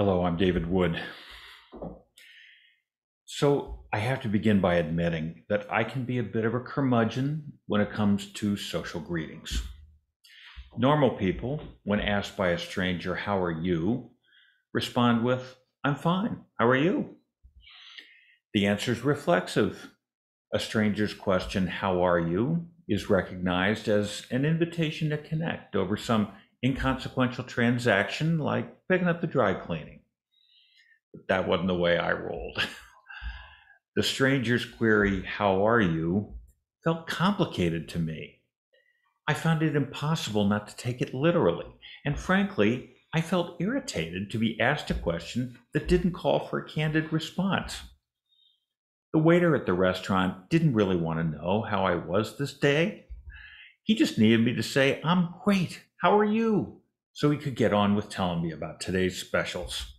Hello, I'm David Wood. So, I have to begin by admitting that I can be a bit of a curmudgeon when it comes to social greetings. Normal people, when asked by a stranger, How are you? respond with, I'm fine. How are you? The answer is reflexive. A stranger's question, How are you? is recognized as an invitation to connect over some inconsequential transaction like picking up the dry cleaning. But that wasn't the way I rolled. the stranger's query, How are you? felt complicated to me. I found it impossible not to take it literally. And frankly, I felt irritated to be asked a question that didn't call for a candid response. The waiter at the restaurant didn't really want to know how I was this day. He just needed me to say, I'm great. How are you? So he could get on with telling me about today's specials.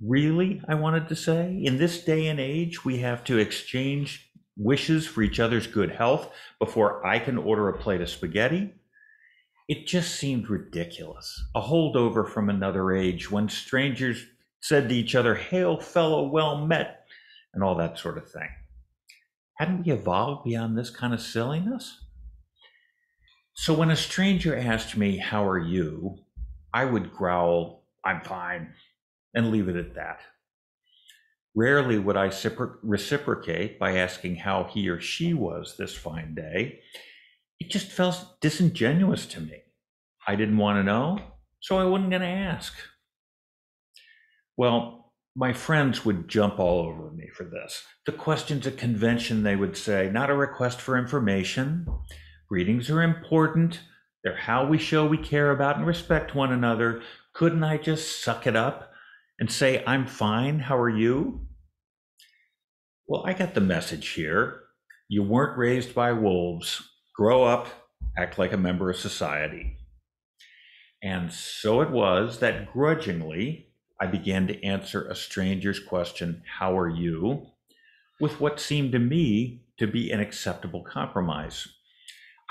Really, I wanted to say, in this day and age, we have to exchange wishes for each other's good health before I can order a plate of spaghetti. It just seemed ridiculous, a holdover from another age when strangers said to each other, Hail, fellow, well met, and all that sort of thing. Hadn't we evolved beyond this kind of silliness? So when a stranger asked me, How are you? I would growl, I'm fine, and leave it at that. Rarely would I reciprocate by asking how he or she was this fine day. It just felt disingenuous to me. I didn't want to know, so I wasn't going to ask. Well, my friends would jump all over me for this. The question's a convention, they would say, not a request for information. Greetings are important. They're how we show we care about and respect one another. Couldn't I just suck it up and say, I'm fine, how are you? Well, I got the message here. You weren't raised by wolves. Grow up, act like a member of society. And so it was that grudgingly, I began to answer a stranger's question, How are you? with what seemed to me to be an acceptable compromise.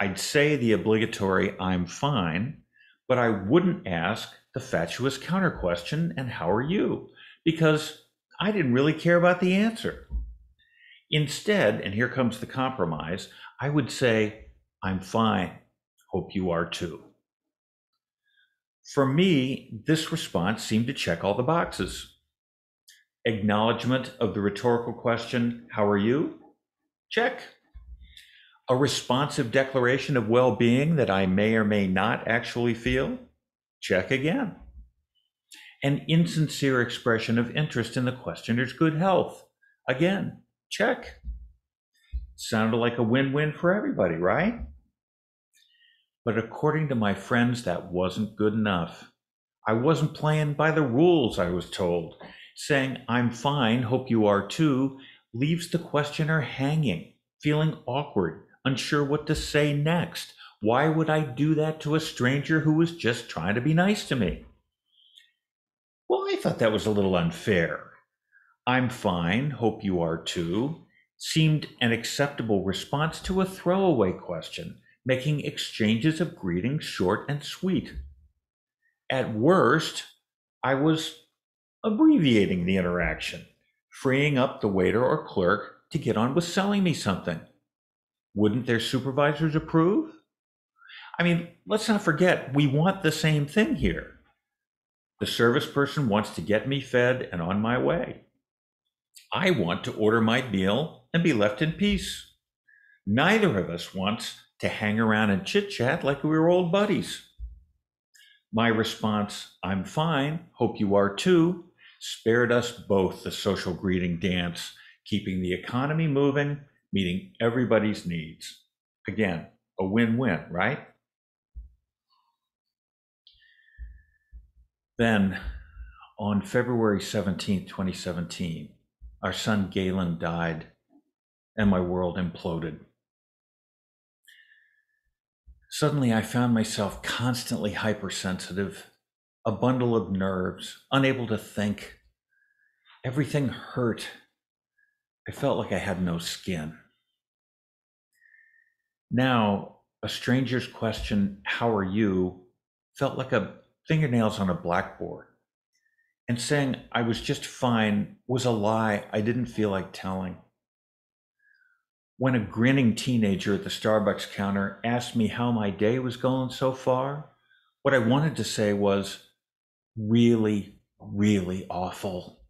I'd say the obligatory, I'm fine, but I wouldn't ask the fatuous counter question, And how are you? because I didn't really care about the answer. Instead, and here comes the compromise, I would say, I'm fine. Hope you are too. For me, this response seemed to check all the boxes. Acknowledgement of the rhetorical question, How are you? Check. A responsive declaration of well being that I may or may not actually feel? Check again. An insincere expression of interest in the questioner's good health? Again, check. Sounded like a win win for everybody, right? But according to my friends, that wasn't good enough. I wasn't playing by the rules, I was told. Saying, I'm fine, hope you are too, leaves the questioner hanging, feeling awkward, unsure what to say next. Why would I do that to a stranger who was just trying to be nice to me? Well, I thought that was a little unfair. I'm fine, hope you are too, seemed an acceptable response to a throwaway question making exchanges of greetings short and sweet. At worst, I was abbreviating the interaction, freeing up the waiter or clerk to get on with selling me something. Wouldn't their supervisors approve? I mean, let's not forget, we want the same thing here. The service person wants to get me fed and on my way. I want to order my meal and be left in peace. Neither of us wants to hang around and chit chat like we were old buddies. My response, I'm fine, hope you are too, spared us both the social greeting dance, keeping the economy moving, meeting everybody's needs. Again, a win win, right? Then, on February 17, 2017, our son Galen died, and my world imploded. Suddenly, I found myself constantly hypersensitive, a bundle of nerves, unable to think. Everything hurt. I felt like I had no skin. Now, a stranger's question, How are you? felt like a fingernails on a blackboard. And saying I was just fine was a lie I didn't feel like telling. When a grinning teenager at the Starbucks counter asked me how my day was going so far, what I wanted to say was really, really awful.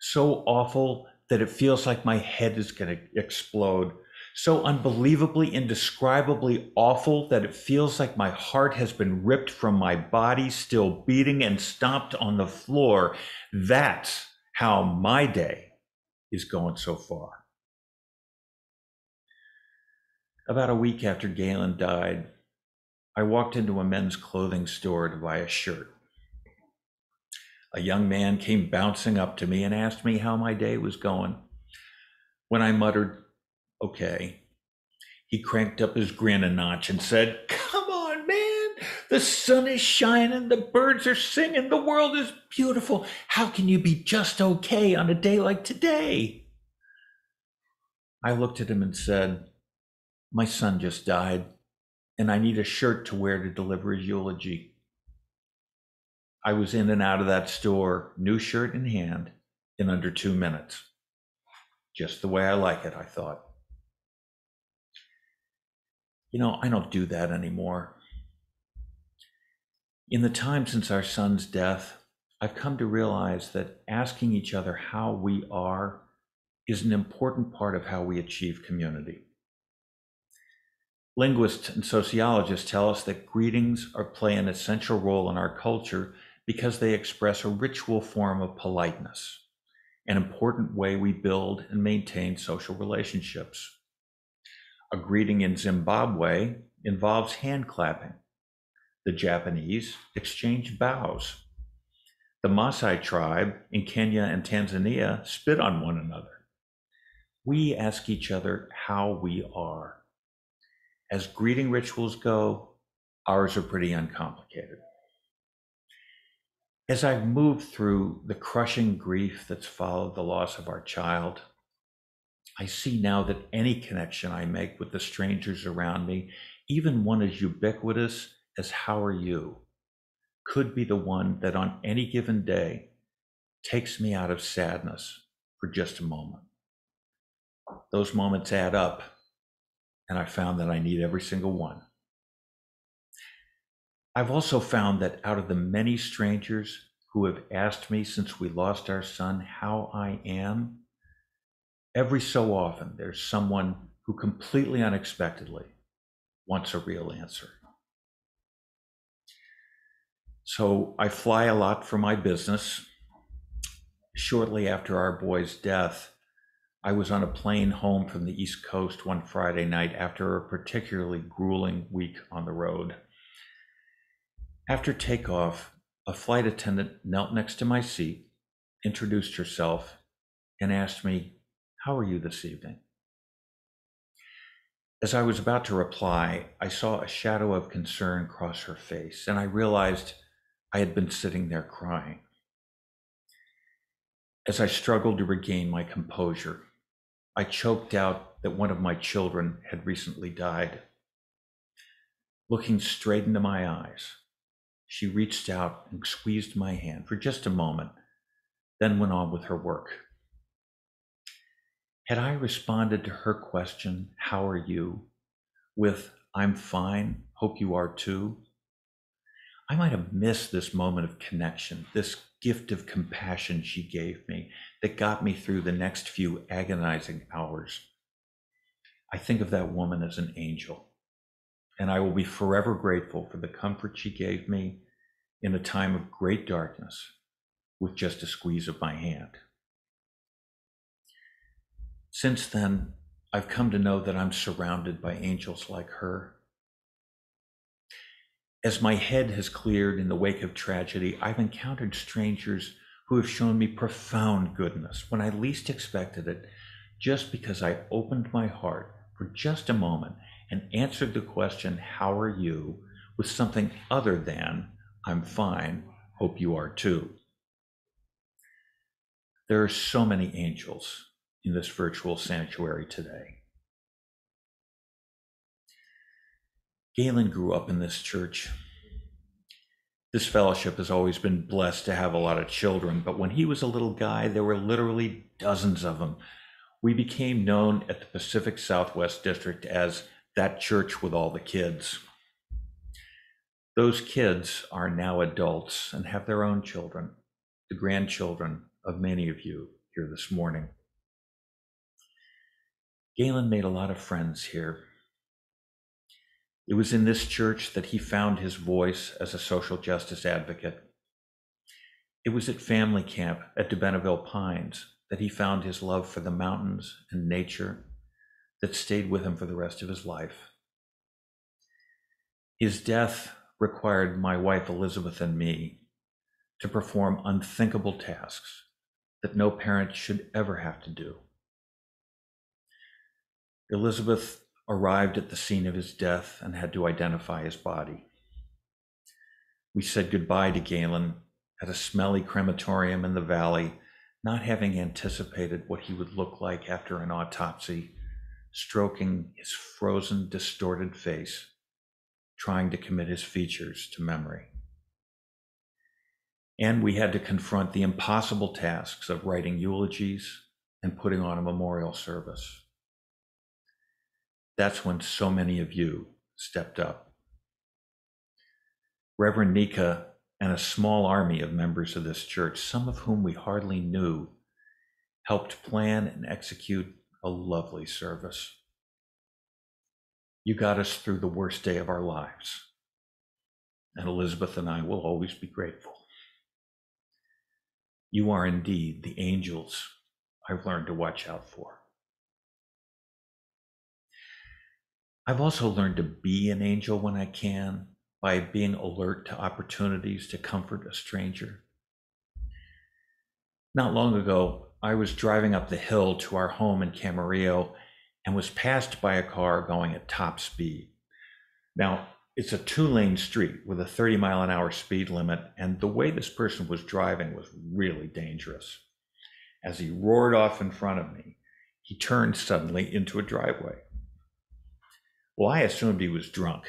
So awful that it feels like my head is going to explode so unbelievably, indescribably awful that it feels like my heart has been ripped from my body, still beating and stomped on the floor. That's how my day is going so far. About a week after Galen died, I walked into a men's clothing store to buy a shirt. A young man came bouncing up to me and asked me how my day was going. When I muttered, okay. He cranked up his grin a notch and said, Come on, man. The sun is shining, the birds are singing, the world is beautiful. How can you be just okay on a day like today? I looked at him and said, My son just died, and I need a shirt to wear to deliver his eulogy. I was in and out of that store, new shirt in hand, in under two minutes. Just the way I like it, I thought you know, I don't do that anymore. In the time since our son's death, I've come to realize that asking each other how we are is an important part of how we achieve community. Linguists and sociologists tell us that greetings are play an essential role in our culture because they express a ritual form of politeness, an important way we build and maintain social relationships. A greeting in Zimbabwe involves hand clapping. The Japanese exchange bows. The Maasai tribe in Kenya and Tanzania spit on one another. We ask each other how we are. As greeting rituals go, ours are pretty uncomplicated. As I've moved through the crushing grief that's followed the loss of our child, I see now that any connection I make with the strangers around me, even one as ubiquitous as how are you, could be the one that on any given day takes me out of sadness for just a moment. Those moments add up, and I found that I need every single one. I've also found that out of the many strangers who have asked me since we lost our son how I am, every so often there's someone who completely unexpectedly wants a real answer. So I fly a lot for my business. Shortly after our boy's death, I was on a plane home from the East Coast one Friday night after a particularly grueling week on the road. After takeoff, a flight attendant knelt next to my seat, introduced herself, and asked me how are you this evening? As I was about to reply, I saw a shadow of concern cross her face, and I realized I had been sitting there crying. As I struggled to regain my composure, I choked out that one of my children had recently died. Looking straight into my eyes, she reached out and squeezed my hand for just a moment, then went on with her work. Had I responded to her question, How are you? with, I'm fine, hope you are too, I might have missed this moment of connection, this gift of compassion she gave me that got me through the next few agonizing hours. I think of that woman as an angel, and I will be forever grateful for the comfort she gave me in a time of great darkness with just a squeeze of my hand. Since then, I've come to know that I'm surrounded by angels like her. As my head has cleared in the wake of tragedy, I've encountered strangers who have shown me profound goodness when I least expected it, just because I opened my heart for just a moment and answered the question, How are you? with something other than, I'm fine, hope you are too. There are so many angels in this virtual sanctuary today. Galen grew up in this church. This fellowship has always been blessed to have a lot of children, but when he was a little guy, there were literally dozens of them. We became known at the Pacific Southwest District as that church with all the kids. Those kids are now adults and have their own children, the grandchildren of many of you here this morning. Galen made a lot of friends here. It was in this church that he found his voice as a social justice advocate. It was at family camp at DeBenneville Pines that he found his love for the mountains and nature that stayed with him for the rest of his life. His death required my wife Elizabeth and me to perform unthinkable tasks that no parent should ever have to do. Elizabeth arrived at the scene of his death and had to identify his body. We said goodbye to Galen at a smelly crematorium in the valley, not having anticipated what he would look like after an autopsy, stroking his frozen, distorted face, trying to commit his features to memory. And we had to confront the impossible tasks of writing eulogies and putting on a memorial service that's when so many of you stepped up. Reverend Nika and a small army of members of this church, some of whom we hardly knew, helped plan and execute a lovely service. You got us through the worst day of our lives, and Elizabeth and I will always be grateful. You are indeed the angels I've learned to watch out for. I've also learned to be an angel when I can by being alert to opportunities to comfort a stranger. Not long ago, I was driving up the hill to our home in Camarillo and was passed by a car going at top speed. Now, it's a two lane street with a 30 mile an hour speed limit, and the way this person was driving was really dangerous. As he roared off in front of me, he turned suddenly into a driveway. Well, I assumed he was drunk.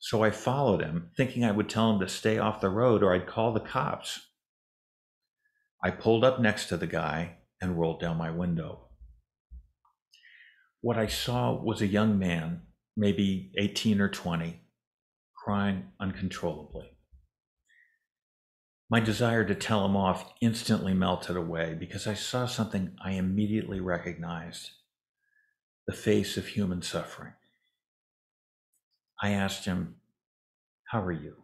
So I followed him, thinking I would tell him to stay off the road or I'd call the cops. I pulled up next to the guy and rolled down my window. What I saw was a young man, maybe 18 or 20, crying uncontrollably. My desire to tell him off instantly melted away because I saw something I immediately recognized the face of human suffering. I asked him, How are you?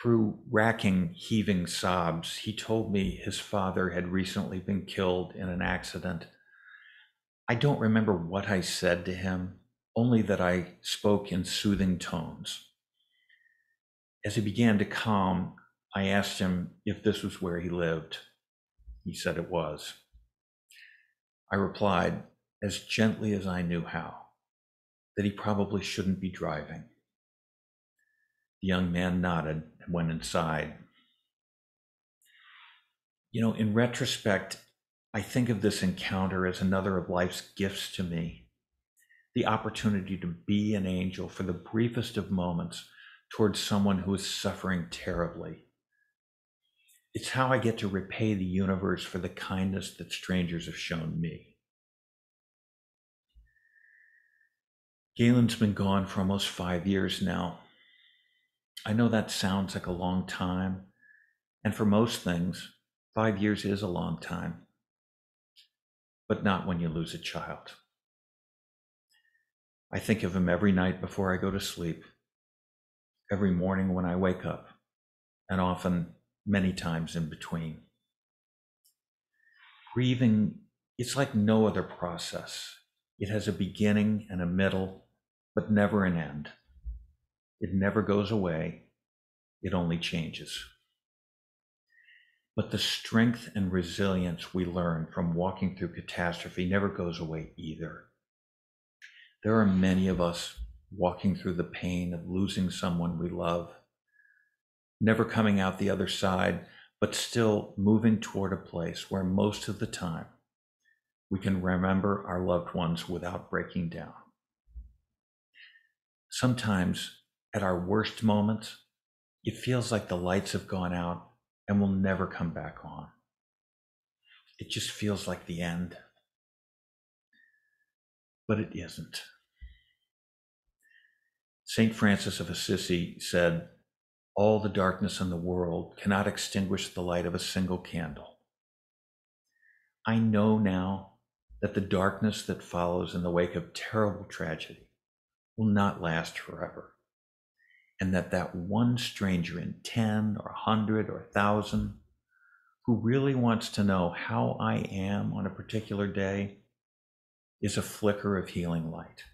Through racking, heaving sobs, he told me his father had recently been killed in an accident. I don't remember what I said to him, only that I spoke in soothing tones. As he began to calm, I asked him if this was where he lived. He said it was. I replied as gently as I knew how that he probably shouldn't be driving. The young man nodded and went inside. You know, in retrospect, I think of this encounter as another of life's gifts to me the opportunity to be an angel for the briefest of moments towards someone who is suffering terribly. It's how I get to repay the universe for the kindness that strangers have shown me. Galen's been gone for almost five years now. I know that sounds like a long time, and for most things, five years is a long time, but not when you lose a child. I think of him every night before I go to sleep, every morning when I wake up, and often many times in between. Grieving, it's like no other process. It has a beginning and a middle but never an end. It never goes away, it only changes. But the strength and resilience we learn from walking through catastrophe never goes away either. There are many of us walking through the pain of losing someone we love, never coming out the other side, but still moving toward a place where most of the time we can remember our loved ones without breaking down sometimes at our worst moments, it feels like the lights have gone out and will never come back on. It just feels like the end. But it isn't. St. Francis of Assisi said, All the darkness in the world cannot extinguish the light of a single candle. I know now that the darkness that follows in the wake of terrible tragedy will not last forever and that that one stranger in 10 or 100 or 1,000 who really wants to know how I am on a particular day is a flicker of healing light.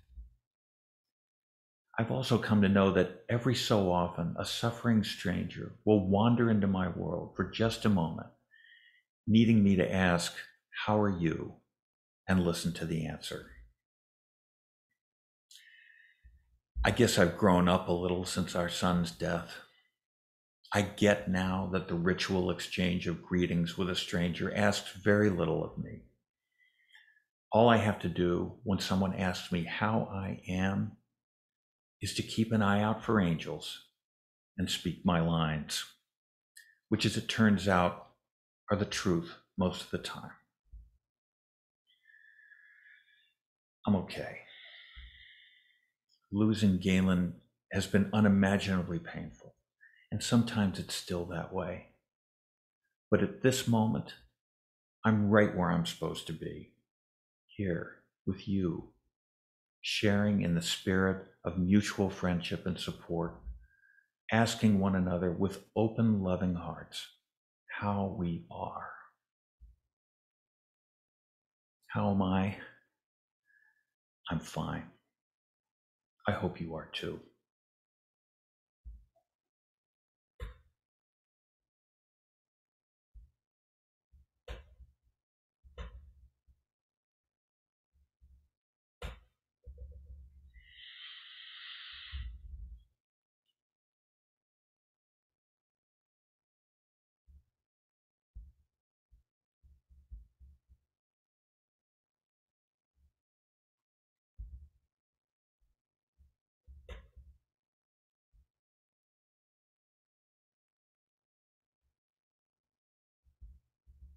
I've also come to know that every so often a suffering stranger will wander into my world for just a moment, needing me to ask, How are you? and listen to the answer. I guess I've grown up a little since our son's death. I get now that the ritual exchange of greetings with a stranger asks very little of me. All I have to do when someone asks me how I am is to keep an eye out for angels and speak my lines, which, as it turns out, are the truth most of the time. I'm okay losing Galen has been unimaginably painful, and sometimes it's still that way. But at this moment, I'm right where I'm supposed to be, here with you, sharing in the spirit of mutual friendship and support, asking one another with open, loving hearts how we are. How am I? I'm fine. I hope you are too.